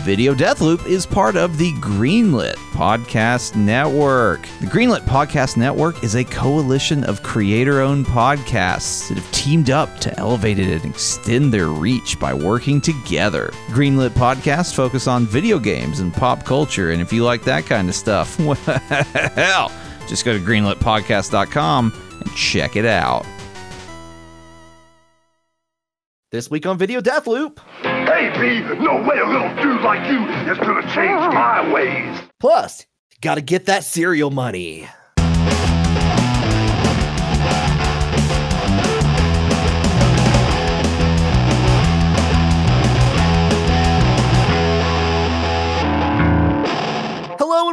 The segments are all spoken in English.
Video Deathloop is part of the Greenlit Podcast Network. The Greenlit Podcast Network is a coalition of creator owned podcasts that have teamed up to elevate it and extend their reach by working together. Greenlit Podcasts focus on video games and pop culture, and if you like that kind of stuff, well, just go to greenlitpodcast.com and check it out. This week on Video Deathloop. Hey, B, no way a little dude like you is gonna change my ways. Plus, gotta get that cereal money.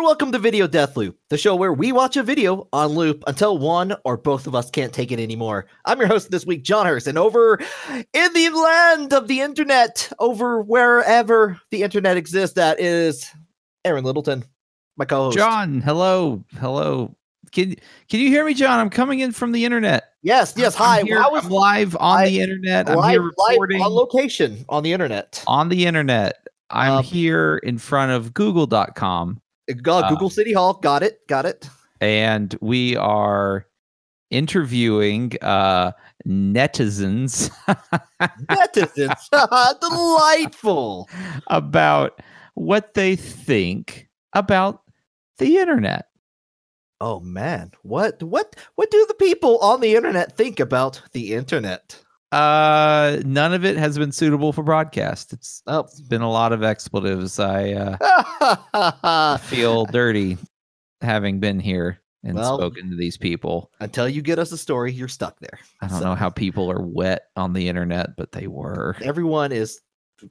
And welcome to Video Death Loop, the show where we watch a video on loop until one or both of us can't take it anymore. I'm your host this week, John Hurst, and over in the land of the internet, over wherever the internet exists, that is Aaron Littleton, my co-host. John, hello, hello. Can can you hear me, John? I'm coming in from the internet. Yes, yes. I'm Hi. here- How was I'm live on I- the internet. I'm live, here recording on location on the internet? on the internet. I'm Um, here in front of Google.com, Uh, Google City Hall. Got it. Got it. and we are interviewing uh, netizens Netizens. Delightful. about what they think about the internet. Oh man, what what what do the people on the internet think about the internet? Uh, none of it has been suitable for broadcast. It's, Oh. it's been a lot of expletives. I uh, feel dirty having been here and Well, spoken to these people. Until you get us a story, you're stuck there. I don't So, know how people are wet on the internet, but they were. everyone is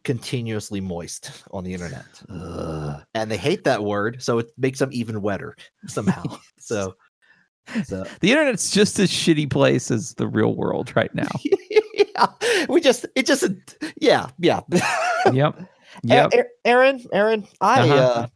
continuously moist on the internet. Ugh. And they hate that word, so it makes them even wetter somehow. so so The internet's just as shitty place as the real world right now. yeah, we just it just yeah yeah. yep. Yep. Aaron, Aaron, I Uh-huh. uh,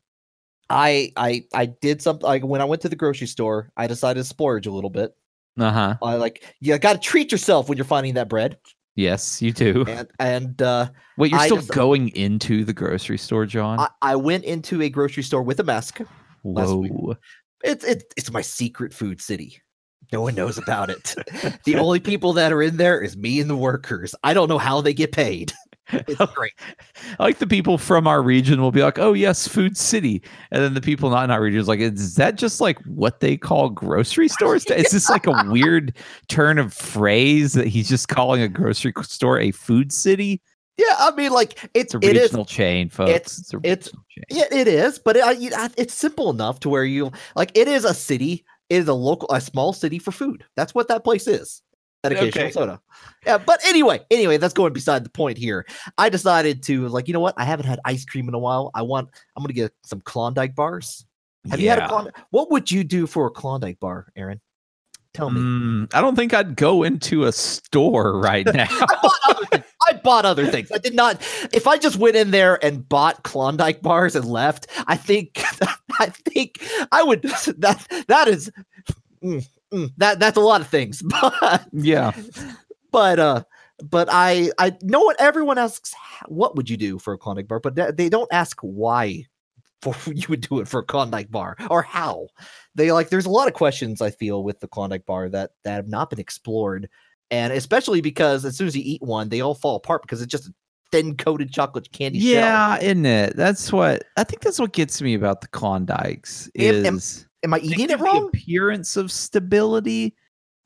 I I I did something like when I went to the grocery store, I decided to splurge a little bit. Uh huh. I like you got to treat yourself when you're finding that bread, Yes, you do. and and uh, Wait, you're I still just- going into the grocery store, John? I, I went into a grocery store with a mask. Whoa. It's it's it's my secret food city. No one knows about it. the only people that are in there is me and the workers. I don't know how they get paid. It's great. I like the people from our region will be like, "Oh yes, Food City," and then the people not in our region is like, "Is that just like what they call grocery stores? Is this like a weird turn of phrase that he's just calling a grocery store a food city?" Yeah, I mean, like it's It's a it is regional chain, folks. it's- It's, a it's- chain. Yeah, it is, but it, I- it's simple enough to where you like it is a city. It is a local, a small city for food. That's what that place is. At occasional Okay. soda. Yeah, but anyway, anyway, that's going beside the point here. I decided to like, you know what? I haven't had ice cream in a while. I want. I'm gonna get some Klondike bars. Have you had a Klondike? What would you do for a Klondike bar, Aaron? Tell me. Mm, I don't think I'd go into a store right now. I bought other things. I bought other things. I did not. If I just went in there and bought Klondike bars and left, I think, I think I would. That that is, mm, mm, that that's a lot of things. But yeah. but uh, but I I know what everyone asks. What would you do for a Klondike bar? But they don't ask why. For you would do it for a Klondike bar or how they like. There's a lot of questions I feel with the Klondike bar that that have not been explored, and especially because as soon as you eat one, they all fall apart because it's just a thin coated chocolate candy shell. Yeah, isn't it? That's what I think. That's what gets me about the Klondikes Am- am- is Am I eating it wrong? appearance of stability,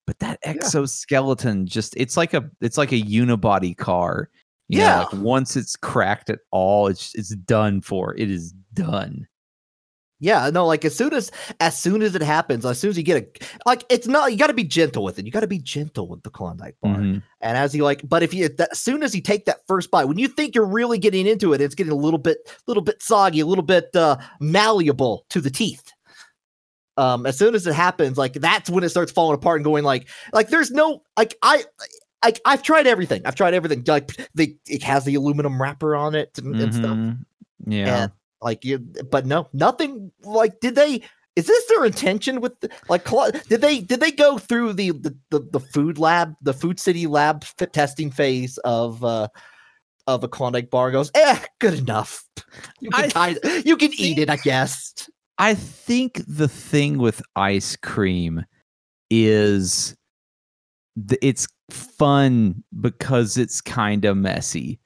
but that exoskeleton just—it's like a it's like a unibody car. You know, Yeah. like once it's cracked at all, it's it's done for. It is done. Yeah, no, like as soon as as soon as it happens, as soon as you get a like it's not you gotta be gentle with it. You gotta be gentle with the Klondike bar. Mhm. And as you like, but if you that, as soon as you take that first bite, when you think you're really getting into it, it's getting a little bit, little bit soggy, a little bit uh, malleable to the teeth. Um, as soon as it happens, like that's when it starts falling apart and going like, like there's no like I. Like I've tried everything. I've tried everything. Like they, it has the aluminum wrapper on it and, and stuff. Mhm. Yeah. And like you, but no, nothing. Like, did they? Is this their intention with the, like? Did they? Did they go through the the, the, the food lab, the food city lab fit testing phase of uh of a Klondike bar goes, "Eh, good enough. You can, I you can eat it, I guess." I think the thing with ice cream is th- it's fun because it's kind of messy.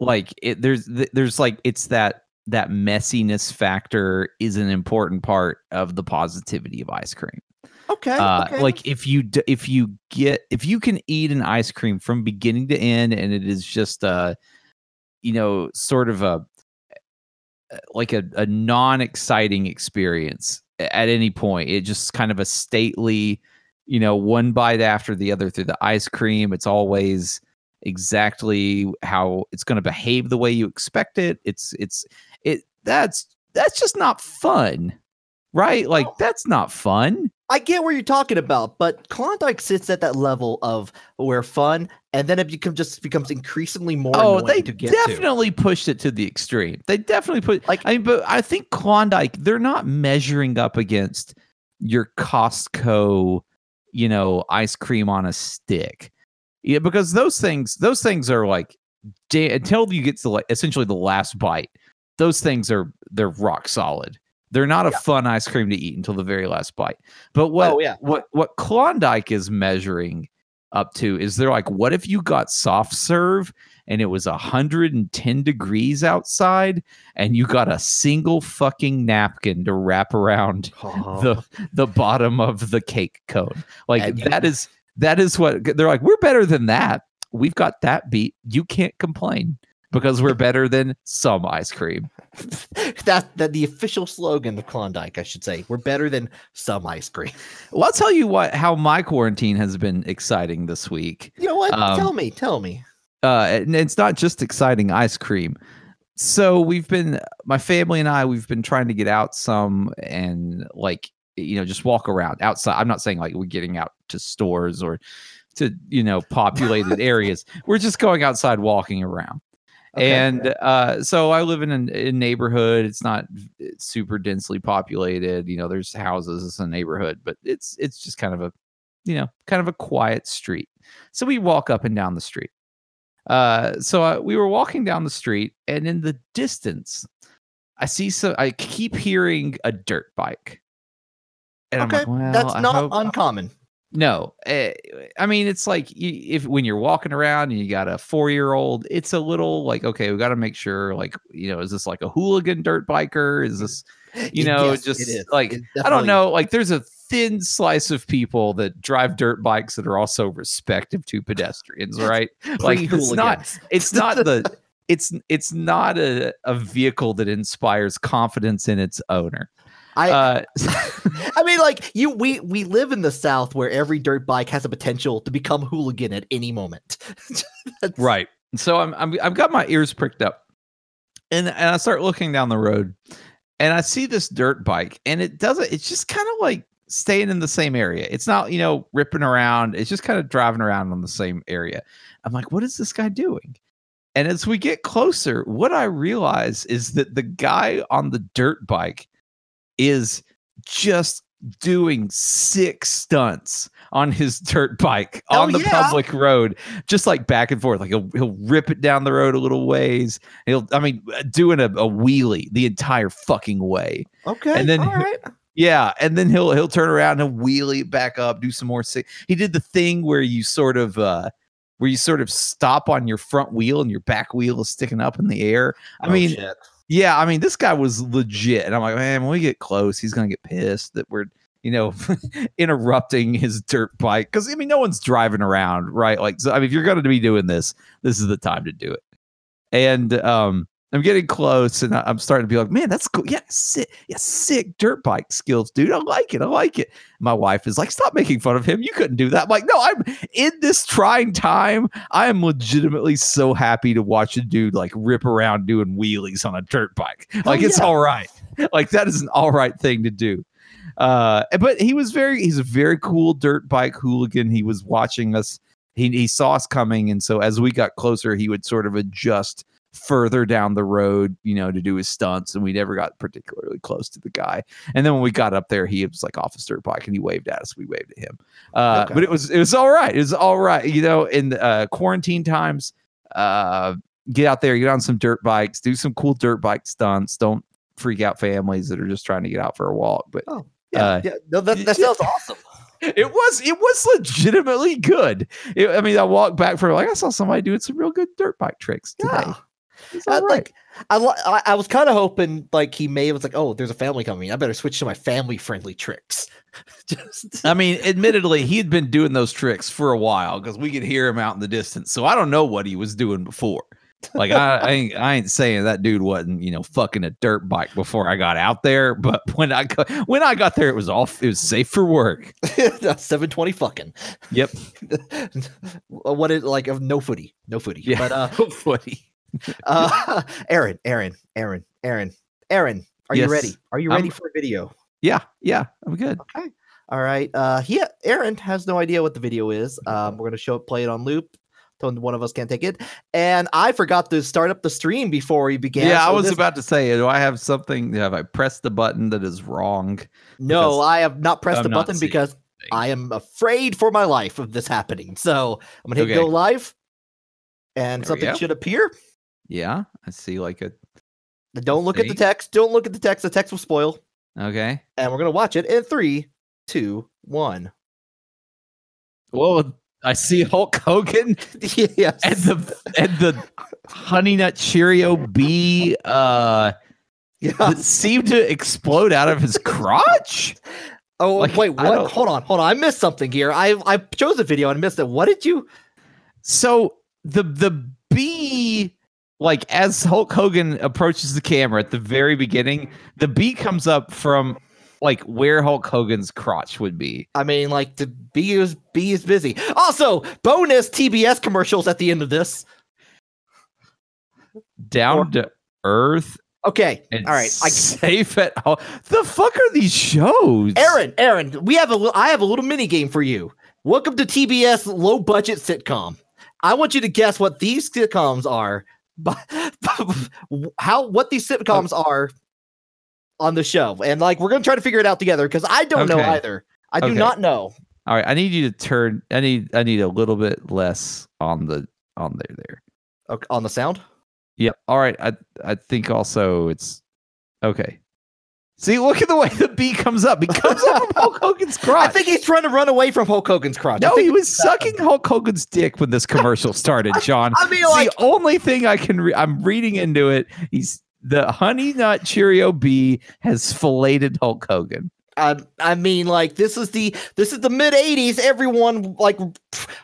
Like it, there's th- there's like it's that that messiness factor is an important part of the positivity of ice cream. Okay, Uh, okay. Like if you d- if you get if you can eat an ice cream from beginning to end and it is just a you know sort of a uh, like a, a non-exciting experience at any point it just kind of a stately you know one bite after the other through the ice cream it's always exactly how it's going to behave the way you expect it it's it's it that's that's just not fun right like that's not fun I get where you're talking about, but Klondike sits at that level of where fun, and then it become just becomes increasingly more. Oh, they to get to. definitely pushed it to the extreme. They definitely put Like- like I mean, but I think Klondike, they're not measuring up against your Costco, you know, ice cream on a stick. Yeah, because those things, those things are like until you get to like essentially the last bite, those things are they're rock solid. They're not a fun ice cream to eat until the very last bite. But what Oh, yeah. what what Klondike is measuring up to is they're like, what if you got soft serve and it was 110 degrees outside and you got a single fucking napkin to wrap around Oh, the the bottom of the cake cone. Like And- that is that is what they're like. We're better than that. We've got that beat. You can't complain because we're better than some ice cream. that that the official slogan of Klondike, I should say. We're better than some ice cream. Well, I'll tell you what how my quarantine has been exciting this week. You know what? Um, tell me, tell me. uh and it's not just exciting ice cream so we've been my family and i we've been trying to get out some and like you know just walk around outside i'm not saying like we're getting out to stores or to you know populated areas we're just going outside walking around Okay. and uh so i live in a, a neighborhood it's not super densely populated you know there's houses it's a neighborhood but it's it's just kind of a you know kind of a quiet street so we walk up and down the street uh, so uh, we were walking down the street, and in the distance, I see so I keep hearing a dirt bike. And okay, I'm like, well, that's I not hope- uncommon. No, eh, I mean it's like if when you're walking around and you got a four year old, it's a little like okay, we got to make sure like you know is this like a hooligan dirt biker? Is this you It- know just like I don't know like there's a thin slice of people that drive dirt bikes that are also respective to pedestrians, right? like it's not it's not the it's it's not a, a vehicle that inspires confidence in its owner. I Uh, I mean, like you, we we live in the South where every dirt bike has a potential to become hooligan at any moment. Right. So I'm, I'm I've got my ears pricked up, and and I start looking down the road, and I see this dirt bike, and it doesn't. It's just kind of like staying in the same area. It's not you know ripping around. It's just kind of driving around on the same area. I'm like, what is this guy doing? And as we get closer, what I realize is that the guy on the dirt bike is just doing sick stunts on his dirt bike Oh, on the yeah. public road, just like back and forth. Like he'll, he'll rip it down the road a little ways. He'll, I mean, uh, doing a, a wheelie the entire fucking way. Okay. And then- all right. Yeah, and then he'll he'll turn around and wheelie it back up, do some more sick. He did the thing where you sort of uh where you sort of stop on your front wheel and your back wheel is sticking up in the air. I Oh, mean, shit. Yeah, I mean, this guy was legit. And I'm like, man, when we get close, he's going to get pissed that we're, you know, interrupting his dirt bike. Cause I mean, no one's driving around, right? Like, so, I mean, if you're going to be doing this, this is the time to do it. And, um, I'm getting close and I'm starting to be like, man, that's cool. Yeah, sick. Yeah, sick dirt bike skills, dude. I like it. I like it. My wife is like, stop making fun of him. You couldn't do that. I'm like, no, I'm in this trying time. I am legitimately so happy to watch a dude like rip around doing wheelies on a dirt bike. Like it's yeah. all right. Like that is an all right thing to do. Uh, but he was very, he's a very cool dirt bike hooligan. He was watching us. He, he saw us coming. And so as we got closer, he would sort of adjust further down the road, you know, to do his stunts. And we never got particularly close to the guy. And then when we got up there, he was like off his dirt bike and he waved at us. We waved at him. Uh, Okay. But it was it was all right. It was all right. You know, in uh, quarantine times, uh, get out there, get on some dirt bikes, do some cool dirt bike stunts. Don't freak out families that are just trying to get out for a walk. But Oh, Yeah, Uh, yeah. No, that, that sounds awesome. it was it was legitimately good. It- I mean, I walked back from like I saw somebody doing some real good dirt bike tricks today. Yeah. It's I, all right. like I, I I was kind of hoping like he may was like, oh, there's a family coming. I better switch to my family friendly tricks. Just I mean, admittedly, he had been doing those tricks for a while because we could hear him out in the distance. So I don't know what he was doing before. Like I, I, ain't, I ain't saying that dude wasn't, you know, fucking a dirt bike before I got out there. But when I got, when I got there, it was all it was safe for work. 720 fucking. Yep. what is like of no footy, no footy. Yeah. But uh, Footy. uh Aaron, Aaron, Aaron, Aaron, Aaron, are Yes. you ready? Are you I'm- ready for a video? Yeah, yeah, I'm good. Okay. All right. Uh he Aaron has no idea what the video is. Um we're gonna show it play it on loop. So one of us can't take it. And I forgot to start up the stream before we began. Yeah, I was this- about to say, do I have something? Have I pressed the button that is wrong? No, I have not pressed I'm the not button because anything. I am afraid for my life of this happening. So I'm gonna hit Okay. go live, and There something go. should appear. Yeah, I see. Like a Don't look at the text. Don't look at the text. The text will spoil. okay. And we're gonna watch it in three, two, one. Whoa! I see Hulk Hogan yes. and the and the Honey Nut Cheerio bee uh yeah. that seemed to explode out of his crotch. Oh like, wait, what? Hold on, hold on. I missed something here. I I chose a video and missed it. What did you? So the the bee like as Hulk Hogan approaches the camera at the very beginning, the bee comes up from like where Hulk Hogan's crotch would be. I mean, like the B is B is busy. Also, bonus TBS commercials at the end of this. Down Or- to earth Okay, all right. I, safe at home. The fuck are these shows? Aaron, Aaron, we have a I have a little mini game for you. Welcome to TBS low budget sitcom. I want you to guess what these sitcoms are. But how what these sitcoms oh. are on the show, and like we're gonna try to figure it out together because I don't know either. I do not know. All right, I need you to turn. I need. I need a little bit less on the on there. There. Okay, on the sound. Yep. All right. I I think also it's okay. See, look at the way the bee comes up. He comes up from Hulk Hogan's crotch. I think he's trying to run away from Hulk Hogan's crotch. No, he was sucking Hulk Hogan's dick when this commercial started, John. I mean, like, the only thing I can. Re- I'm reading into it. He's the Honey Nut Cheerio bee has filleted Hulk Hogan. I, I mean, like this is the this is the mid '80s. Everyone like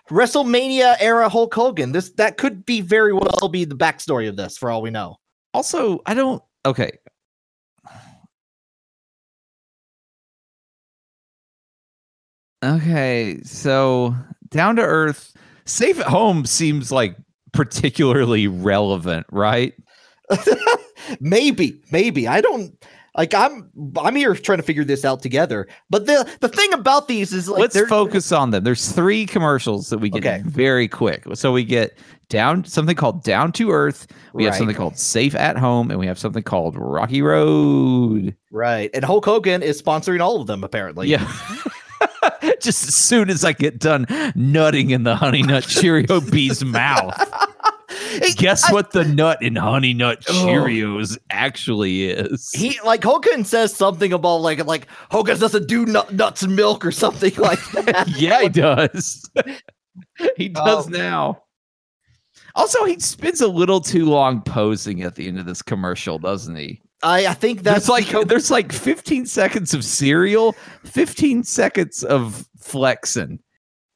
WrestleMania era Hulk Hogan. This that could be very well be the backstory of this, for all we know. Also, I don't. Okay. Okay, so down to earth, safe at home seems like particularly relevant, right? maybe, maybe I don't like. I'm I'm here trying to figure this out together. But the the thing about these is like Let's focus on them. There's three commercials that we get Okay. very quick. So we get down something called Down to Earth. We have something called Safe at Home, and we have something called Rocky Road. right, and Hulk Hogan is sponsoring all of them apparently. Yeah. Just as soon as I get done nutting in the Honey Nut Cheerio bee's mouth. Guess what the nut in Honey Nut. Cheerios actually is? He like Hogan says something about like like Hogan doesn't do nut, nuts and milk or something like that. yeah, he does. he does Oh. now. Also, he spends a little too long posing at the end of this commercial, doesn't he? I I think that's There's like the- there's like 15 seconds of cereal, 15 seconds of flexing.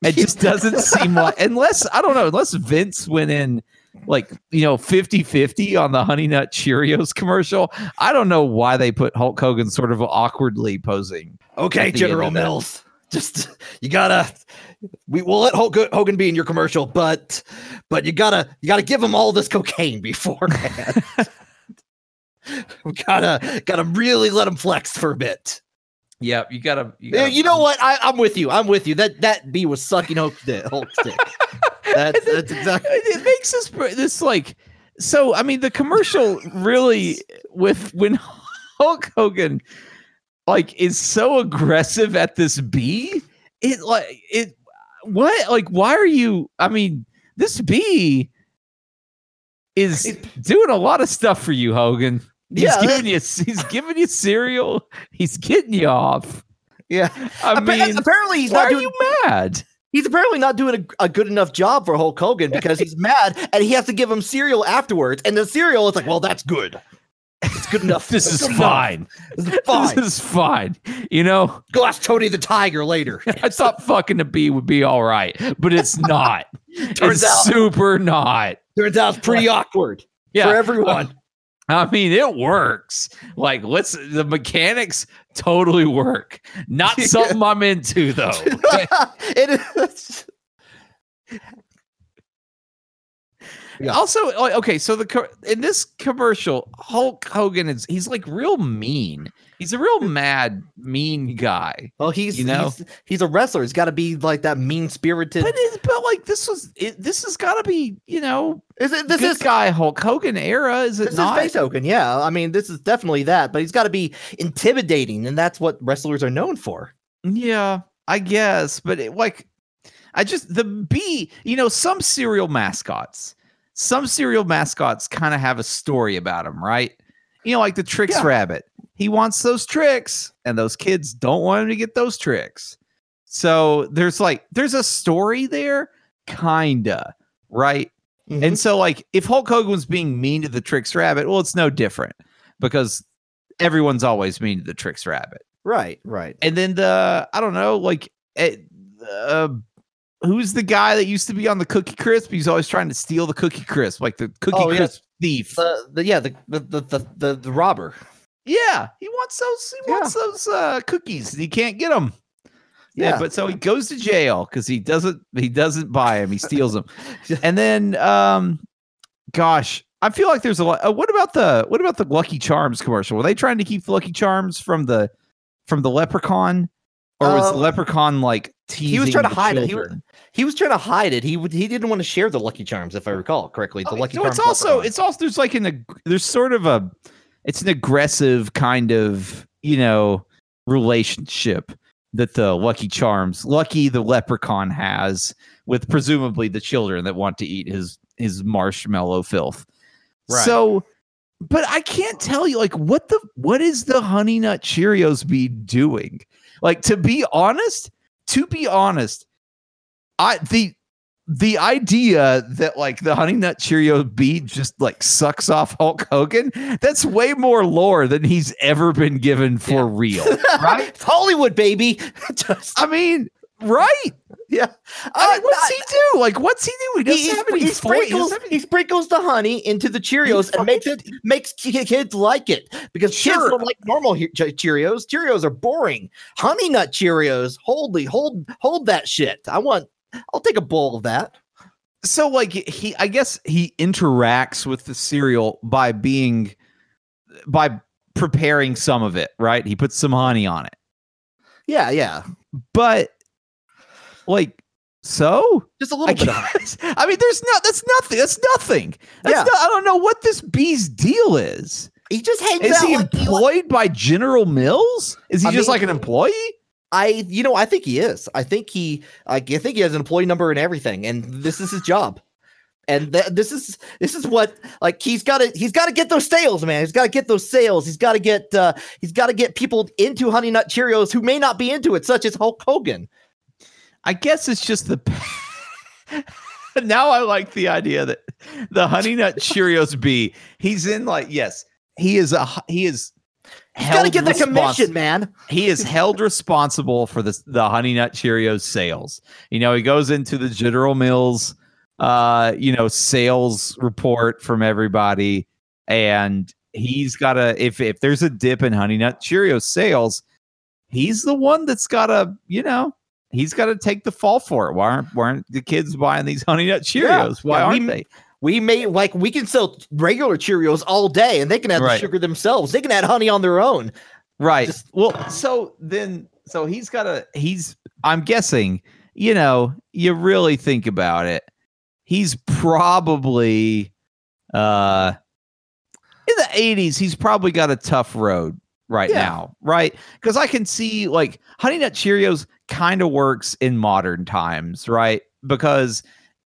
It just doesn't seem like unless I don't know, unless Vince went in like you know 50-50 on the Honey Nut Cheerios commercial. I don't know why they put Hulk Hogan sort of awkwardly posing. Okay, at the end General. Mills. Just you gotta. We will let Hulk Hogan be in your commercial, but but you gotta you gotta give him all this cocaine beforehand. we gotta gotta really let him flex for a bit. Yeah, you gotta. You, gotta you know what? I, I'm with you. I'm with you. That that bee was sucking Hulk di- Hulk's dick. That's that's exactly. it it makes this this like so i mean the commercial really with when hulk hogan like is so aggressive at this bee it like it what like why are you i mean this bee is doing a lot of stuff for you, Hogan. He's Yeah, giving you he's giving you cereal. He's getting you off. Yeah. I Appa- mean, apparently he's why not are doing. you mad? He's apparently not doing a, a good enough job for Hulk Hogan because he's mad and he has to give him cereal afterwards. And the cereal is like, well, that's good. It's good enough. This It's is good fine. This is fine. This is fine. You know, Go ask Tony the Tiger later. I thought fucking the bee would be all right, but it's not. Turns it's out- super not. Turns out it's pretty awkward Yeah. for everyone. I mean, it works. Like, let's the mechanics totally work. Not something I'm into though. it is. Yeah. Also, okay, so the in this commercial, Hulk Hogan is he's like real mean. He's a real mad, mean guy. Well, he's You know? he's, he's a wrestler. He's got to be like that mean spirited. But but like this was it, this has got to be you know Is it this is guy Hulk Hogan era, is it this not? is face Hogan? Yeah, I mean this is definitely that. But he's got to be intimidating, and that's what wrestlers are known for. Yeah, I guess, but it, like, I just the bee. You know, some cereal mascots, some cereal mascots kind of have a story about them, right? You know, like the Trix Yeah. rabbit. He wants those Trix, and those kids don't want him to get those Trix. So there's like there's a story there, kinda, right? Mhm. And so, like, if Hulk Hogan's being mean to the Trix Rabbit, well, it's no different because everyone's always mean to the Trix Rabbit. right, right. And then the I don't know, like, eh, uh, who's the guy that used to be on the Cookie Crisp? He's always trying to steal the Cookie Crisp, like the Cookie Oh, yeah. Crisp thief. The, the yeah the the, the the the the robber. yeah, he wants those. He Yeah. wants those uh, cookies. and He can't get them. Yeah, Yeah. but so he goes to jail because he doesn't he doesn't buy him. He steals them, and then um, gosh, I feel like there's a lot. Uh, what about the what about the Lucky Charms commercial? Were they trying to keep the Lucky Charms from the from the Leprechaun, or was the Uh, Leprechaun like? He was trying to hide it. He was- He was trying to hide it. He would he didn't want to share the Lucky Charms, if I oh. recall correctly. The Oh, Lucky no, Charms. it's also it's also there's like an there's sort of a it's an aggressive kind of you know relationship that the Lucky Charms, Lucky the Leprechaun has with presumably the children that want to eat his his marshmallow filth. Right. So, but I can't tell you like what the what is the Honey Nut Cheerios bee doing? Like to be honest, to be honest, I the the idea that like the Honey Nut Cheerio bead just like sucks off Hulk Hogan, that's way more lore than he's ever been given for real. Right? Hollywood, baby. Just, I mean, right? yeah. I mean, Uh, what's he do? Like, what's he do? He he, have he sprinkles he sprinkles the honey into the Cheerios and makes it makes kids like it because kids Sure. don't like normal he- Cheerios. Cheerios are boring. Honey Nut Cheerios, holy hold hold that shit. I want. I'll take a bowl of that. so like he i guess he interacts with the cereal by being by preparing some of it right he puts some honey on it Yeah, yeah. but like so Just a little bit of honey. I mean there's not that's nothing that's nothing that's Yeah. not, i don't know what this bee's deal is He just hangs is out. he like- employed by general mills is he I just mean- like an employee I, you know, I think he is. I think he, I I think he has an employee number and everything, and this is his job. And th- this is this is what like he's got to he's got to get those sales, man. He's got to get those sales. He's got to get uh, he's got to get people into Honey Nut Cheerios who may not be into it, such as Hulk Hogan. I guess it's just the. now I like the idea that the Honey Nut Cheerios bee. He's in like yes, he is a he is. He's got to get the respons- commission, man. He is held responsible for the the Honey Nut Cheerios sales. You know, he goes into the General Mills, uh, you know, sales report from everybody, and he's got to if if there's a dip in Honey Nut Cheerios sales, he's the one that's got to you know he's got to take the fall for it. Why aren't why aren't the kids buying these Honey Nut Cheerios? Why yeah, we aren't m- they? We may like we can sell regular Cheerios all day, and they can add Right. the sugar themselves. They can add honey on their own. Right. Just- well, so then, so he's got a, he's, I'm guessing, you know, you really think about it, he's probably, uh, in the 80s, he's probably got a tough road right Yeah. now, right? Because I can see like Honey Nut Cheerios kind of works in modern times, right? Because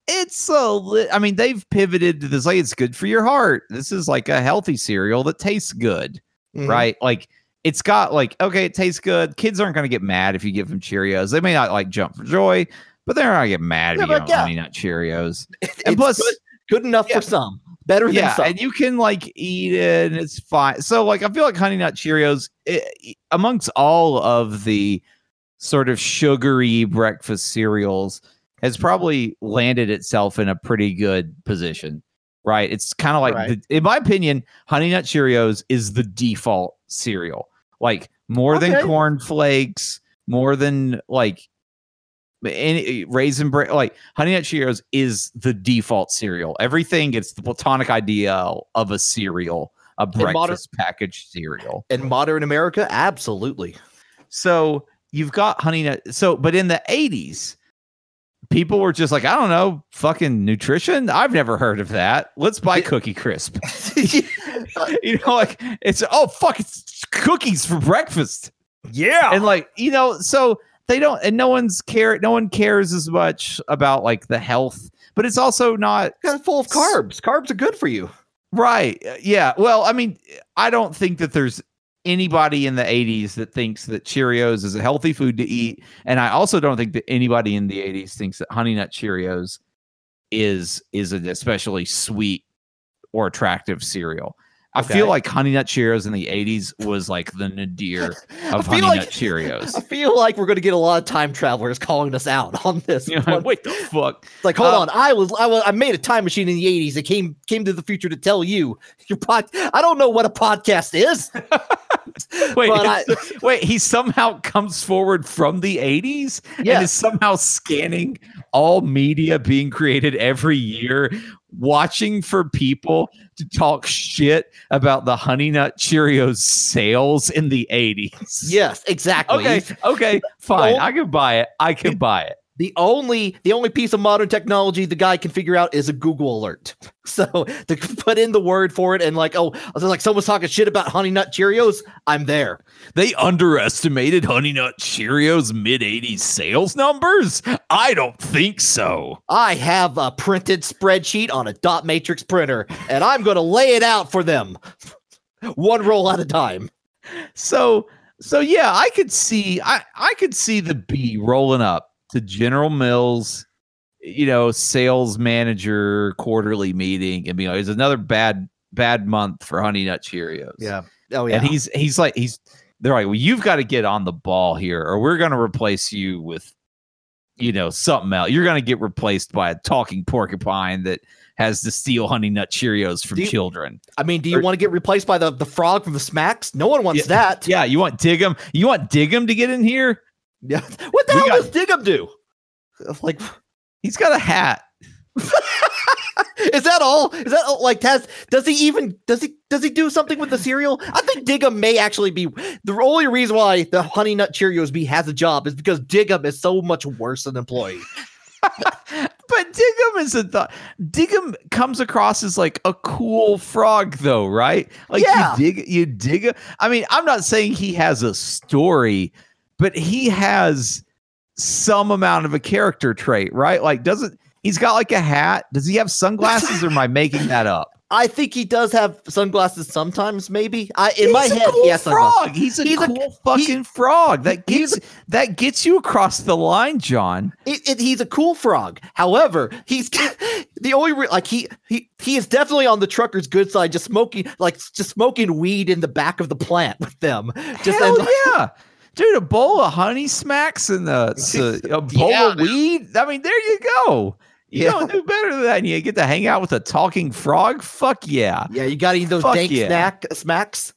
it's a li- I mean, they've pivoted to this like it's good for your heart. This is like a healthy cereal that tastes good, Mhm. right? Like it's got like okay, it tastes good. Kids aren't going to get mad if you give them Cheerios. They may not like jump for joy, but they're not going to get mad if Yeah, you them yeah. Honey Nut Cheerios. It's And plus, good, good enough Yeah. for some, better than yeah, some. and you can like eat it and it's fine. So like I feel like Honey Nut Cheerios eh, amongst all of the sort of sugary breakfast cereals has mm-hmm. probably landed itself in a pretty good position. Right? It's kind of like Right. the, in my opinion, Honey Nut Cheerios is the default cereal. Like more than corn flakes, more than like any raisin bread like honey nut cheerios is the default cereal everything gets the platonic ideal of a cereal a modern- breakfast packaged cereal in modern America, absolutely. so you've got honey nut so but in the 80s people were just like i don't know fucking nutrition? I've never heard of that. Let's buy cookie crisp. You know like it's oh fuck it's cookies for breakfast. Yeah. and like you know so they don't and no one's care no one cares as much about like the health but it's also not It's full of carbs. Carbs are good for you. right. Yeah. Well i mean i don't think that there's anybody in the 80s that thinks that cheerios is a healthy food to eat and i also don't think that anybody in the 80s thinks that honey nut cheerios is is an especially sweet or attractive cereal I Okay. feel like Honey Nut Cheerios in the 80s was like the nadir of Honey like- Nut Cheerios. I feel like we're going to get a lot of time travelers calling us out on this. You know, what the fuck? It's like, hold Uh, on, I was, I was, I made a time machine in the '80s. It came, came to the future to tell you your pod. I don't know what a podcast is. Wait, I- wait, he somehow comes forward from the 80s and is somehow scanning all media being created every year, watching for people to talk shit about the Honey Nut Cheerios sales in the 80s. Yes, exactly. Okay, okay, fine. No. I can buy it. I can buy it. The only, the only piece of modern technology the guy can figure out is a Google alert. So to put in the word for it and like, oh, I was like, someone's talking shit about Honey Nut Cheerios. I'm there. They underestimated Honey Nut Cheerios mid 80s sales numbers? I don't think so. I have a printed spreadsheet on a dot matrix printer, and I'm going to lay it out for them, one roll at a time. So so yeah, I could see I I could see the bee rolling up to General Mills, you know, sales manager quarterly meeting and be like, it's another bad bad month for Honey Nut Cheerios. Yeah. Oh yeah. And he's he's like he's they're like, well, you've got to get on the ball here, or we're gonna replace you with you know something else. You're gonna get replaced by a talking porcupine that has to steal Honey Nut Cheerios from you- children. I mean, do you or- want to get replaced by the, the frog from the Smacks? No one wants Yeah. that. Yeah, you want Dig 'Em? You want Dig 'Em to get in here? Yeah. What the We hell got- does Dig 'Em do? Like, He's got a hat. is that all? Is that all- like has does he even does he does he do something with the cereal? I think Dig 'Em may actually be the only reason why the Honey Nut Cheerios bee has a job is because Dig 'Em is so much worse an employee. But Dig 'Em is a th- Dig 'Em comes across as like a cool frog, though, right? Like Yeah. you dig, you dig. I mean, I'm not saying he has a story, but he has some amount of a character trait, right? Like, doesn't he's got like a hat? Does he have sunglasses, or am I making that up? I think he does have sunglasses sometimes, maybe. I in He's my a head cool he has sunglasses. frog. He's a He's a- cool fucking frog. That gets that gets you across the line, John. It, it, he's a cool frog. However, he's the only re- like he he he is definitely on the trucker's good side, just smoking like just smoking weed in the back of the plant with them. Just Hell and, yeah. Dude, a bowl of honey smacks and the, so- a bowl Yeah, of weed. I mean, there you go. You Yeah. don't do better than that. And you get to hang out with a talking frog. Fuck yeah. yeah, you got to eat those Fuck dank yeah. snack uh, smacks,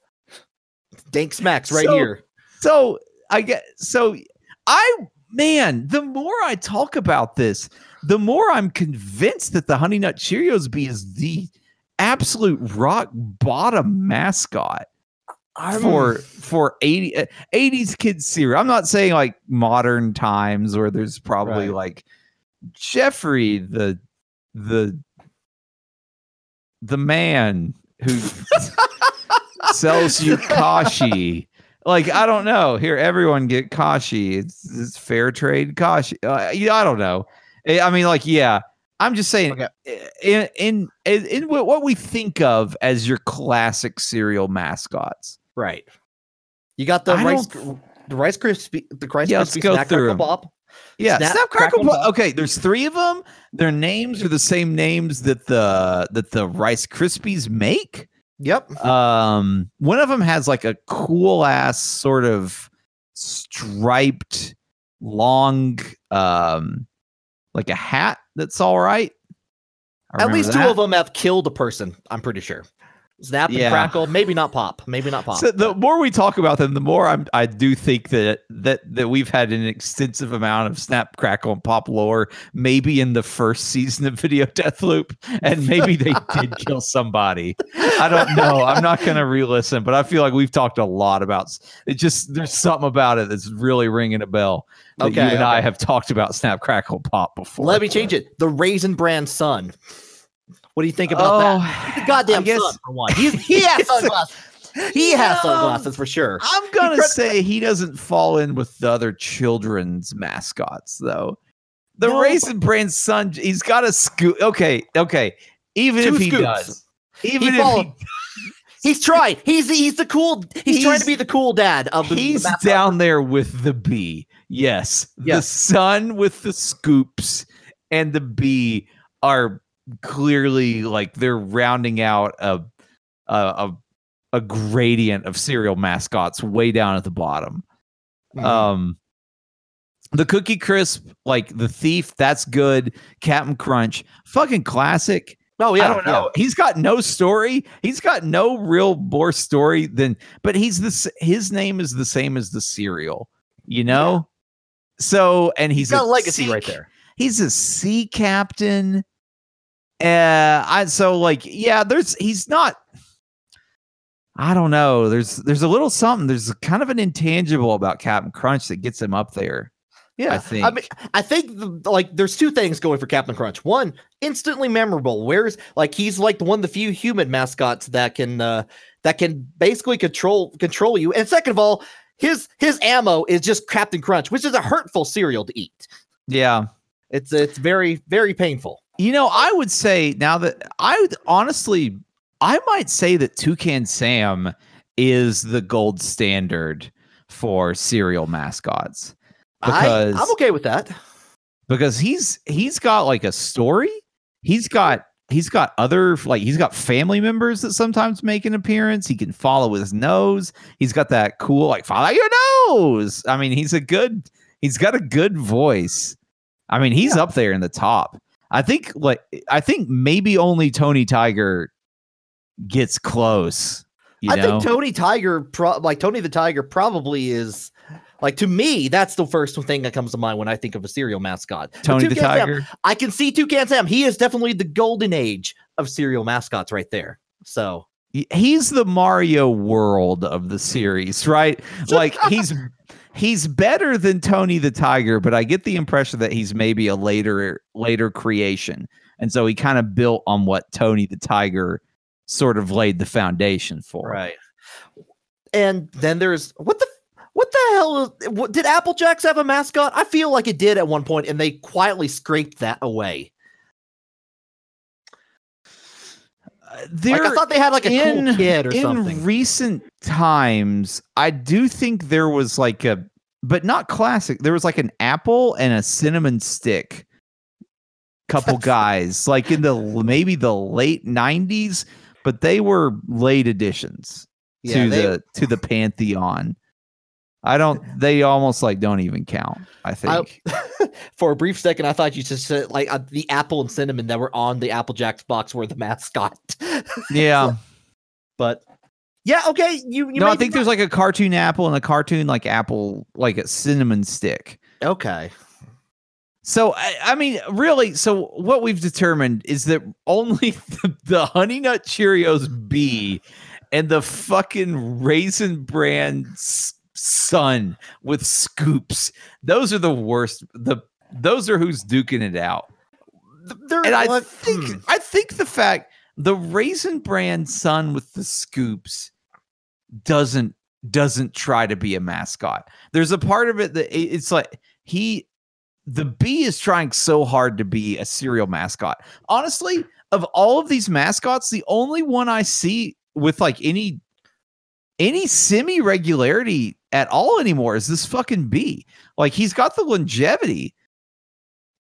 dank smacks right So- here. So I get so I man, the more I talk about this, the more I'm convinced that the Honey Nut Cheerios bee is the absolute rock bottom mascot. For for 80 uh, 80s kids cereal. I'm not saying like modern times where there's probably Right. like Jeffrey the the the man who sells you kashi. Like I don't know. Here, everyone get kashi. It's, it's fair trade kashi. Uh, yeah, I don't know. I mean, like, yeah, I'm just saying, Okay. in, in in in what what we think of as your classic cereal mascots. Right. You got the I rice, don't- the rice crispy, the rice Yeah, let's crispy snack through crackle 'em. pop. Yeah, Snap, Snap, Crackle, Crackle, Pop. Pop. Okay, there's three of them. Their names are the same names that the that the Rice Krispies make. Yep. Um, one of them has like a cool ass sort of striped, long, um, like a hat that's all right. I At remember least two of them have killed a person. I'm pretty sure. Snap and Yeah. crackle. Maybe not pop. Maybe not pop. So the more we talk about them, the more I'm I do think that that that we've had an extensive amount of Snap, Crackle, and Pop lore. Maybe in the first season of Video Death Loop, and maybe they did kill somebody. I don't know. I'm not gonna re-listen, but I feel like we've talked a lot about it. Just there's something about it that's really ringing a bell. That you Okay, and I have talked about Snap, Crackle, Pop before. Let me change it. The Raisin Bran Sun. What do you think about that? Oh, The goddamn I guess- sun for one. He's, he has sunglasses. He has sunglasses for sure. I'm gonna say he doesn't fall in with the other children's mascots though. The No, Raisin Bran sun, he's got a scoop. Okay, okay. Even if he scoops. does, even if follow- he, He's trying. He's he's the cool. He's, trying to be the cool dad of the. he's the down there with the bee. Yes, the Yes. sun with the scoops and the bee are clearly like they're rounding out a a a, gradient of cereal mascots way down at the bottom. Mhm. Um, the Cookie Crisp, like the Thief, that's good. Captain Crunch, fucking classic. oh yeah. I don't know. He's got no story. He's got no real more story than, but he's this. His name is the same as the cereal, you know. So, and he's, He's got a a legacy sea- right there. He's a sea captain. Uh, I so like yeah. There's he's not. I don't know. There's there's a little something. There's kind of an intangible about Captain Crunch that gets him up there. Yeah, I think. I mean, I think the, like there's two things going for Captain Crunch. One, instantly memorable. Where's like he's like the one of the few human mascots that can uh that can basically control control you. And second of all, his his ammo is just Captain Crunch, which is a hurtful cereal to eat. Yeah. It's it's very very painful. You know, I would say now that I would honestly, I might say that Toucan Sam is the gold standard for cereal mascots because I, I'm okay with that. because he's he's got like a story. He's got he's got other like he's got family members that sometimes make an appearance. He can follow with his nose. He's got that cool like follow your nose. I mean, he's a good he's got a good voice. I mean, he's up there in the top. I think like I think maybe only Tony Tiger gets close. You I know? think Tony Tiger, pro- like Tony the Tiger, probably is like to me. That's the first thing that comes to mind when I think of a cereal mascot. Tony the Toucan Sam, Tiger. I can see Toucan Sam. He is definitely the golden age of cereal mascots right there. So he's the Mario world of the series, right? Like he's he's better than Tony the Tiger, but I get the impression that he's maybe a later later creation. And so he kind of built on what Tony the Tiger sort of laid the foundation for. right. And then there's what the what the hell is, what, did Apple Jacks have a mascot? I feel like it did at one point, and they quietly scraped that away. Uh, There, like I thought they had like a in- cool kid or in something. recent times, I do think there was like a, but not classic. There was like an apple and a cinnamon stick. Couple guys, like in the maybe the late '90s, but they were late additions Yeah, to they- the to the pantheon. I don't. They almost like don't even count. I think. For a brief second, I thought you just said like uh, the apple and cinnamon that were on the Apple Jacks box were the mascot. yeah. but yeah, okay. You, you no, I the think there's like a cartoon apple and a cartoon like apple, like a cinnamon stick. okay. So I, I mean, really. So what we've determined is that only the, the Honey Nut Cheerios bee and the fucking Raisin Bran s- Sun with scoops. Those are the worst. The those are who's duking it out. Th- There, And I think hmm. I think the fact the Raisin Bran Sun with the scoops doesn't doesn't try to be a mascot. There's a part of it that it's like he the bee is trying so hard to be a cereal mascot. Honestly, of all of these mascots, the only one I see with like any any semi regularity at all anymore is this fucking bee. Like he's got the longevity,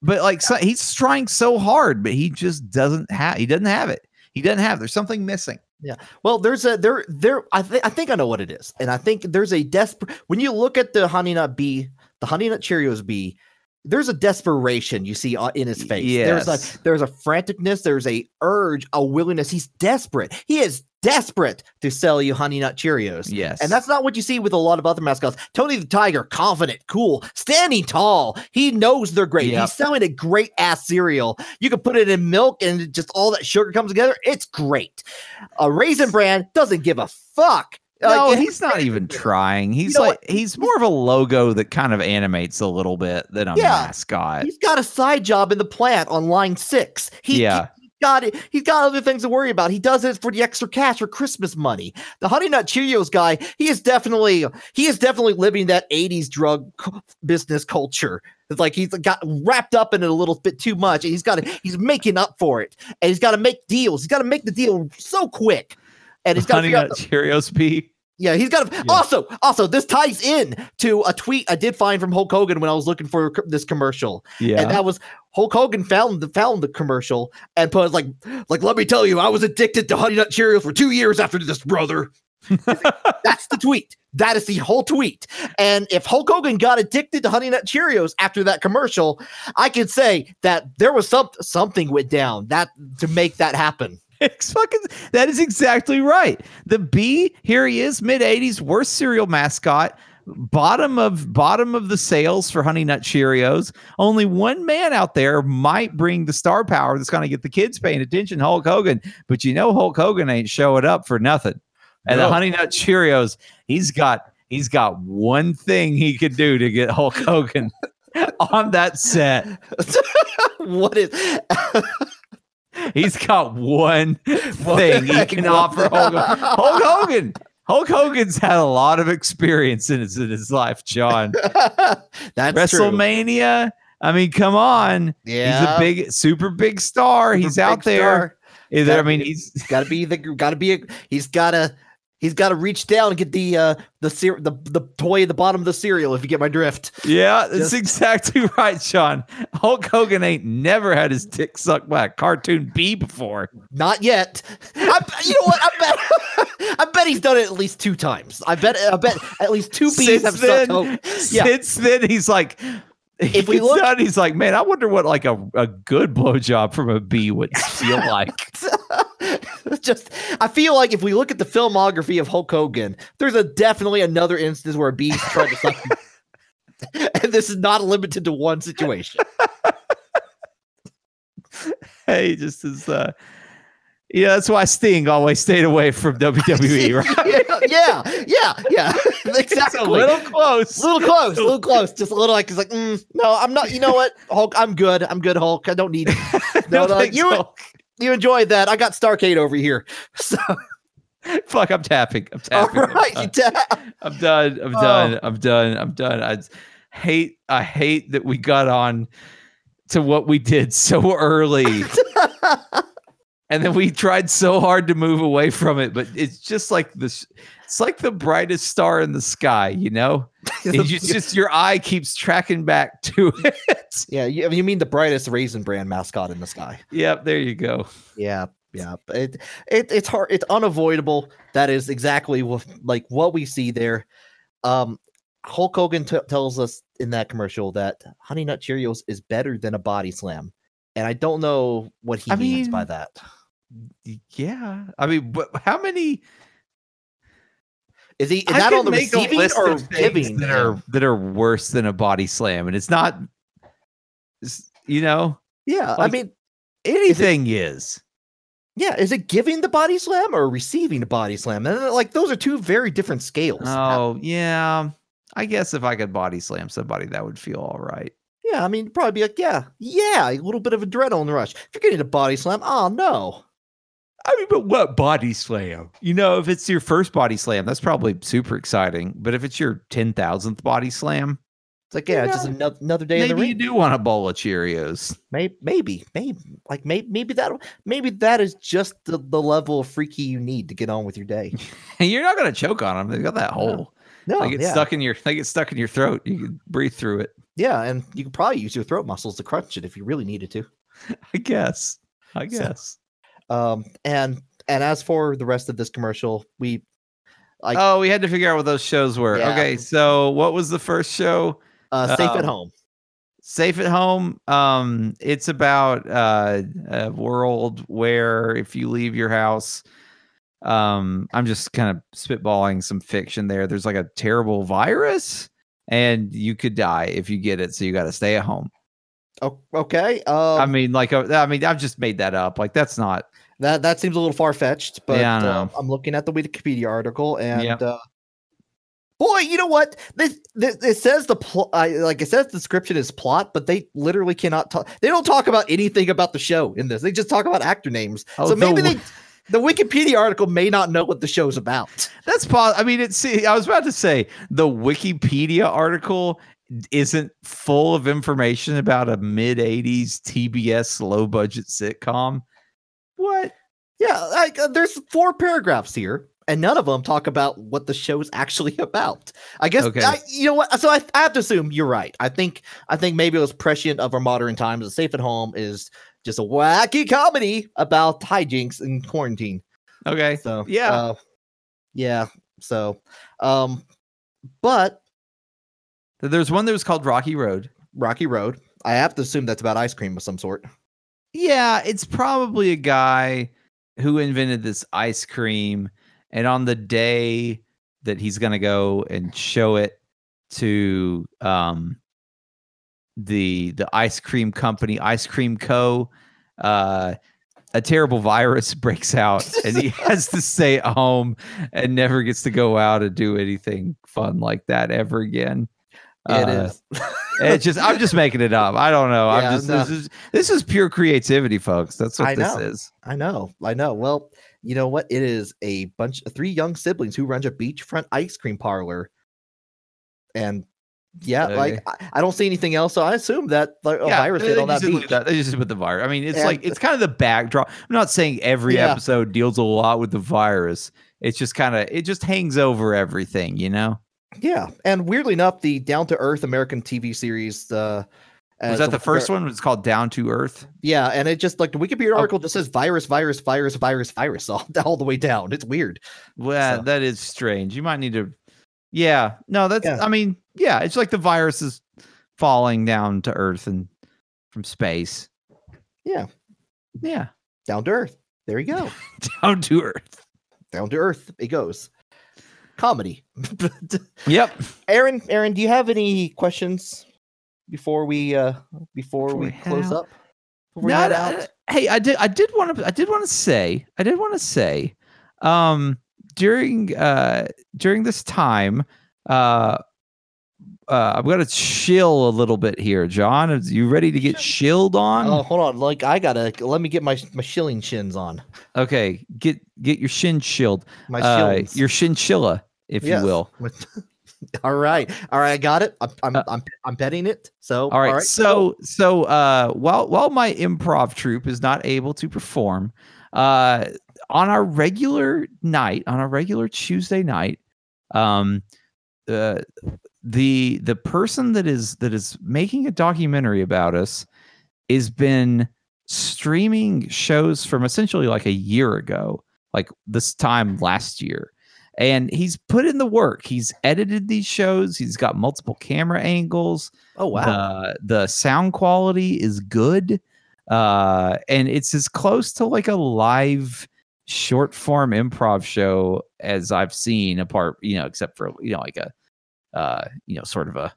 but like so, he's trying so hard, but he just doesn't have. He doesn't have it. He doesn't have. There's something missing. Yeah. Well, there's a there there. I think I think I know what it is, and I think there's a desperate. When you look at the Honey Nut Bee, the Honey Nut Cheerios Bee, there's a desperation you see uh, in his face. Yes. There's a there's a franticness. There's a urge, a willingness. He's desperate. He is desperate to sell you Honey Nut Cheerios. Yes, And that's not what you see with a lot of other mascots. Tony the Tiger, confident, cool, standing tall. He knows they're great. Yep. He's selling a great ass cereal. You can put it in milk and just all that sugar comes together. It's great. A Raisin Bran doesn't give a fuck. No, Like, he's not even trying. He's know like he's more of a logo that kind of animates a little bit than a Yeah. mascot. He's got a side job in the plant on line six. He, Yeah. he got it. He's got other things to worry about. He does it for the extra cash or Christmas money. The Honey Nut Cheerios guy, he is definitely he is definitely living that '80s drug business culture. It's like he's got wrapped up in it a little bit too much, and he's got to he's making up for it, and he's got to make deals. He's got to make the deal so quick, and he's got Honey Nut Cheerios bee. yeah, he's got to. Yeah. Also, also, this ties in to a tweet I did find from Hulk Hogan when I was looking for this commercial, Yeah. and that was Hulk Hogan found the found the commercial and put like, like, let me tell you, I was addicted to Honey Nut Cheerios for two years after this, brother. That's the tweet. That is the whole tweet. And if Hulk Hogan got addicted to Honey Nut Cheerios after that commercial, I could say that there was some something went down that to make that happen. It's fucking that is exactly right. The bee here he is, mid 80s, worst cereal mascot, bottom of bottom of the sales for Honey Nut Cheerios. Only one man out there might bring the star power that's gonna get the kids paying attention, Hulk Hogan. But you know Hulk Hogan ain't showing up for nothing. And the Honey Nut Cheerios, he's got he's got one thing he could do to get Hulk Hogan on that set. what is He's got one thing he can offer Hulk Hogan. Hulk Hogan. Hulk Hogan's had a lot of experience in his, in his life, John. That's true. WrestleMania. I mean, come on. Yeah, He's a big, super big star. super he's out there. star. Either- I Gotta mean, be- he's Got to be the. Got to be. A, he's got to. He's got to reach down and get the uh the cere- the the toy at the bottom of the cereal. If you get my drift. yeah, that's Just- exactly right, Sean. Hulk Hogan ain't never had his dick sucked by a cartoon bee before. Not yet. I, you know what? I bet. I bet he's done it at least two times. I bet. I bet at least two bees Since have then, sucked. Hogan. Yeah. since then, he's like, If we look- done, he's like, man, I wonder what like a, a good blowjob from a bee would feel like. Just, I feel like if we look at the filmography of Hulk Hogan, there's a definitely another instance where a bee's tried to suck. and this is not limited to one situation. hey, just as uh yeah, that's why Sting always stayed away from WWE, right? yeah, yeah, yeah, yeah. exactly. It's a little close. A little close, a little close, just a little like it's like, mm, no, I'm not. You know what, Hulk? I'm good. I'm good, Hulk. I don't need. No, no, thanks, you Hulk. You enjoyed that. I got Starcade over here. So, Fuck, I'm tapping. I'm all tapping. I'm done. you ta- I'm done. I'm Oh. done. I'm done. I'm done. I hate I hate that we got on to what we did so early. and then we tried so hard to move away from it, but it's just like this it's like the brightest star in the sky, you know? It's just, just your eye keeps tracking back to it. yeah, you, you mean the brightest Raisin Bran mascot in the sky? yep, there you go. Yeah, yeah. It, it it's hard. It's unavoidable. That is exactly what like what we see there. Um, Hulk Hogan t- tells us in that commercial that Honey Nut Cheerios is better than a body slam, and I don't know what he I means by that. Yeah. I mean, but how many Is he is I that on the a receiving list or giving? that are that are worse than a body slam, and it's not. it's- You know, Yeah, I mean, anything is. yeah. Is it giving the body slam or receiving the body slam? And like those are two very different scales. Oh yeah, I guess if I could body slam somebody, that would feel all right. Yeah, I mean, probably be like, yeah, yeah, a little bit of a adrenaline rush. If you're getting a body slam, oh no. I mean, but what body slam? You know, if it's your first body slam, that's probably super exciting. But if it's your ten thousandth body slam, It's like, yeah, it's just another, another day in the week. Maybe you do want a bowl of Cheerios. Maybe, maybe, maybe, like maybe, maybe that, maybe that is just the, the level of freaky you need to get on with your day. And you're not gonna choke on them. They got that hole. No, they get yeah, stuck in your they get stuck in your throat. You can breathe through it. yeah, and you can probably use your throat muscles to crunch it if you really needed to. I guess. I So- guess. Um, and and as for the rest of this commercial, we like oh, we had to figure out what those shows were. Yeah. Okay, so what was the first show? uh, safe at um, home. Safe at home. Um, it's about uh, a world where if you leave your house, um, I'm just kind of spitballing some fiction there. There's like a terrible virus, and you could die if you get it. So you got to stay at home. Oh, okay. Um, I mean, like, uh, I mean, I've just made that up. Like, that's not. that that seems a little far fetched, but Yeah, uh. I'm looking at the Wikipedia article, and Yep. uh, boy, you know what? This, this it says the plot, like it says, the description is plot, but they literally cannot talk. They don't talk about anything about the show in this. They just talk about actor names. Oh, so the maybe they. The Wikipedia article may not know what the show's about. That's pos- I mean, it's. I was about to say the Wikipedia article isn't full of information about a mid '80s TBS low budget sitcom. What? Yeah, like uh, there's four paragraphs here, and none of them talk about what the show's actually about. I guess Okay. I, you know what. So I, I have to assume you're right. I think I think maybe it was prescient of our modern times. The Safe at Home is just a wacky comedy about hijinks in quarantine. Okay. So Yeah. uh, yeah. So, um, but There's one that was called Rocky Road. Rocky Road. I have to assume that's about ice cream of some sort. Yeah, it's probably a guy who invented this ice cream, and on the day that he's gonna go and show it to um the the ice cream company, Ice Cream Co. Uh, a terrible virus breaks out, and he has to stay at home and never gets to go out and do anything fun like that ever again. It Uh, is. It's just I'm just making it up. I don't know. Yeah, I'm just no. this is this is pure creativity, folks. That's what I this know. is. I know, I know. Well, you know what? It is a bunch of three young siblings who runs a beachfront ice cream parlor. And yeah, like I, I don't see anything else, so I assume that like, a virus they hit on that beach. that- They just put the virus. I mean, it's And- like it's kind of the backdrop. I'm not saying every Yeah. episode deals a lot with the virus. It's just kind of it just hangs over everything, you know. Yeah, and weirdly enough, the down to earth American TV series. Uh, Was that the first one? It's called Down to Earth. Yeah, and it just like the Wikipedia Oh. article just says virus, virus, virus, virus, virus all, all the way down. It's weird. Well, So- that is strange. You might need to. Yeah, no, that's. Yeah. I mean, yeah, it's like the virus is falling down to Earth and from space. Yeah. Yeah, Down to earth. There you go. down to Earth. down to earth. It goes. Comedy. Yep. Aaron, Aaron, do you have any questions before we uh before, Before we we close out? up? Before we No, head no, out? no, hey, I did I did want to I did want to say I did want to say um during uh during this time uh uh I'm gonna chill a little bit here, John. Are you ready to get chilled on? Oh, hold on. Like I gotta let me get my my shilling shins on. Okay, get get your shin chilled. My Uh, your chinchilla, if Yes. you will. all right. All right, I got it. I'm I'm Uh, I'm, I'm petting it. So All right. So so uh while while my improv troupe is not able to perform, uh on our regular night, on a regular Tuesday night, um uh the the person that is that is making a documentary about us has been streaming shows from essentially like a year ago, like this time last year. And he's put in the work. He's edited these shows. He's got multiple camera angles oh wow. the the sound quality is good uh and it's as close to like a live short form improv show as i've seen apart you know except for you know like a uh you know sort of a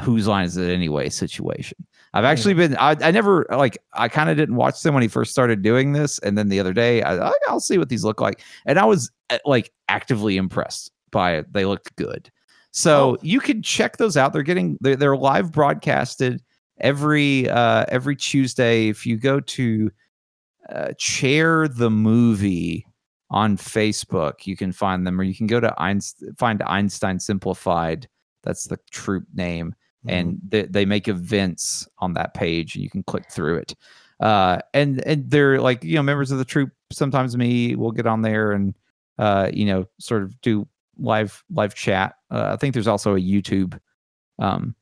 whose line is it anyway situation i've actually been i, I never like i kind of didn't watch them when he first started doing this and then the other day I, i'll see what these look like and i was uh, like actively impressed by it they looked good so Oh. you can check those out. They're getting they're, they're live broadcasted every uh every Tuesday. If you go to uh, Chair the Movie on Facebook, you can find them, or you can go to Einstein, find Einstein Simplified. That's the troupe name. And they, they make events on that page and you can click through it. Uh and and they're like you know members of the troupe sometimes me will get on there and uh you know sort of do live live chat. Uh, i think there's also a youtube um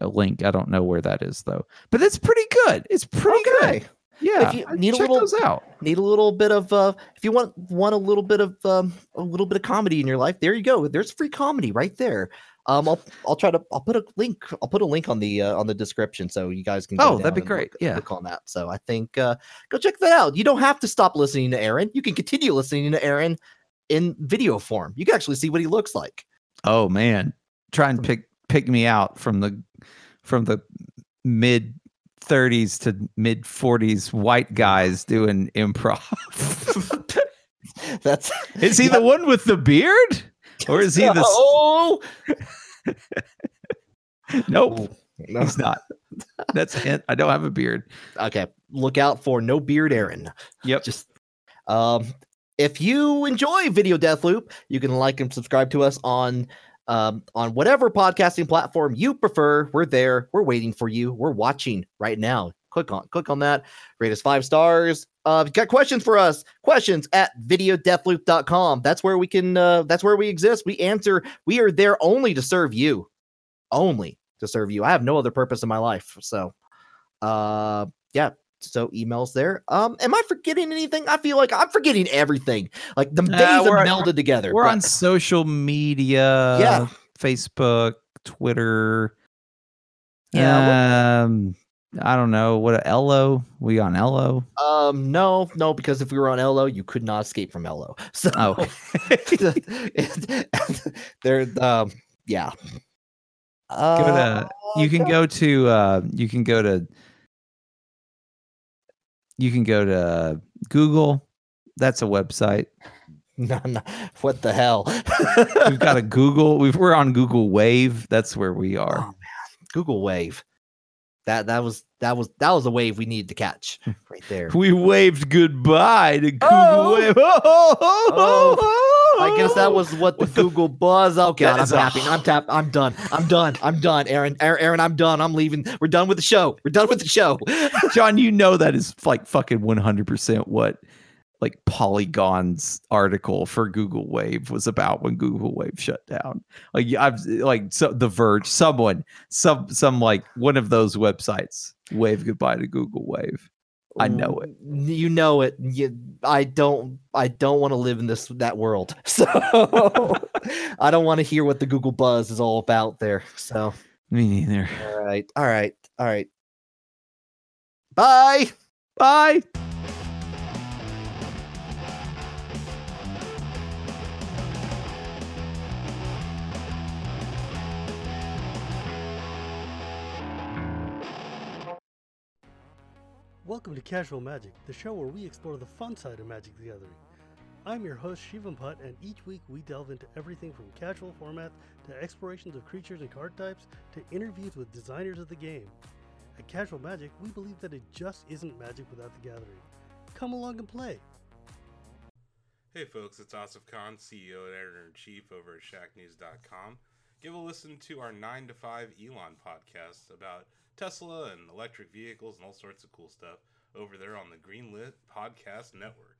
a link. I don't know where that is though. But it's pretty good. It's pretty Okay. good. Yeah. You I- need a little- those out. Need a little bit of uh if you want want a little bit of um a little bit of comedy in your life, there you go. There's free comedy right there. Um I'll I'll try to I'll put a link I'll put a link on the uh, on the description so you guys can go Oh, that'd be great. look- Yeah. click on that. So I think uh go check that out. You don't have to stop listening to Aaron. You can continue listening to Aaron in video form. You can actually see what he looks like. Oh man, try and pick pick me out from the from the mid 30s to mid 40s white guys doing improv. That's is he the one with the beard? Or is he the Oh Nope, no. he's not. That's a hint. I don't have a beard. Okay, look out for no beard Aaron. Yep. Just um if you enjoy Video Death Loop, you can like and subscribe to us on um on whatever podcasting platform you prefer. We're there. We're waiting for you. We're watching right now. Click on click on that. Rate us five stars. Uh if you got questions for us, questions at videodeathloop.com. That's where we can uh that's where we exist. We answer. We are there only to serve you. Only to serve you. I have no other purpose in my life. So uh yeah so emails there um am i forgetting anything i feel like i'm forgetting everything like the days have we're- melded together We're but- on social media. Yeah. Facebook, Twitter. Yeah, Um I don't know. What a Ello? We on Ello? um no no because if we were on Ello, you could not escape from Ello so Oh. there um yeah Go uh, to you can go to uh you can go to you can go to google that's a website no, no, what the hell we've got a google we've, we're on google wave that's where we Oh, are man. Google Wave. That that was that was that was a wave we needed to catch hmm. right there. we waved goodbye to oh! google Oh! wave oh, I guess that was what the What the- Google Buzz. Oh god, I'm tapping. I'm tap. I'm done. I'm done. I'm done. Aaron, Aaron, Aaron, I'm done. I'm leaving. We're done with the show. We're done with the show. john you know that is like fucking 100% what like polygon's article for google wave was about when google wave shut down like i've like so the verge someone some some like one of those websites wave goodbye to google wave I know it. You know it. You, I don't. I don't want to live in this that world. So I don't want to hear what the Google Buzz is all about there. So me neither all right, all right, all right. Bye. bye Welcome to Casual Magic, the show where we explore the fun side of Magic the Gathering. I'm your host, Shivam Putt, and each week we delve into everything from casual format to explorations of creatures and card types to interviews with designers of the game. At Casual Magic, we believe that it just isn't magic without the gathering. Come along and play. Hey folks, it's Asif Khan, CEO and editor in chief over at ShackNews.com. Give a listen to our 9 to 5 Elon podcast about Tesla and electric vehicles and all sorts of cool stuff over there on the Greenlit Podcast Network.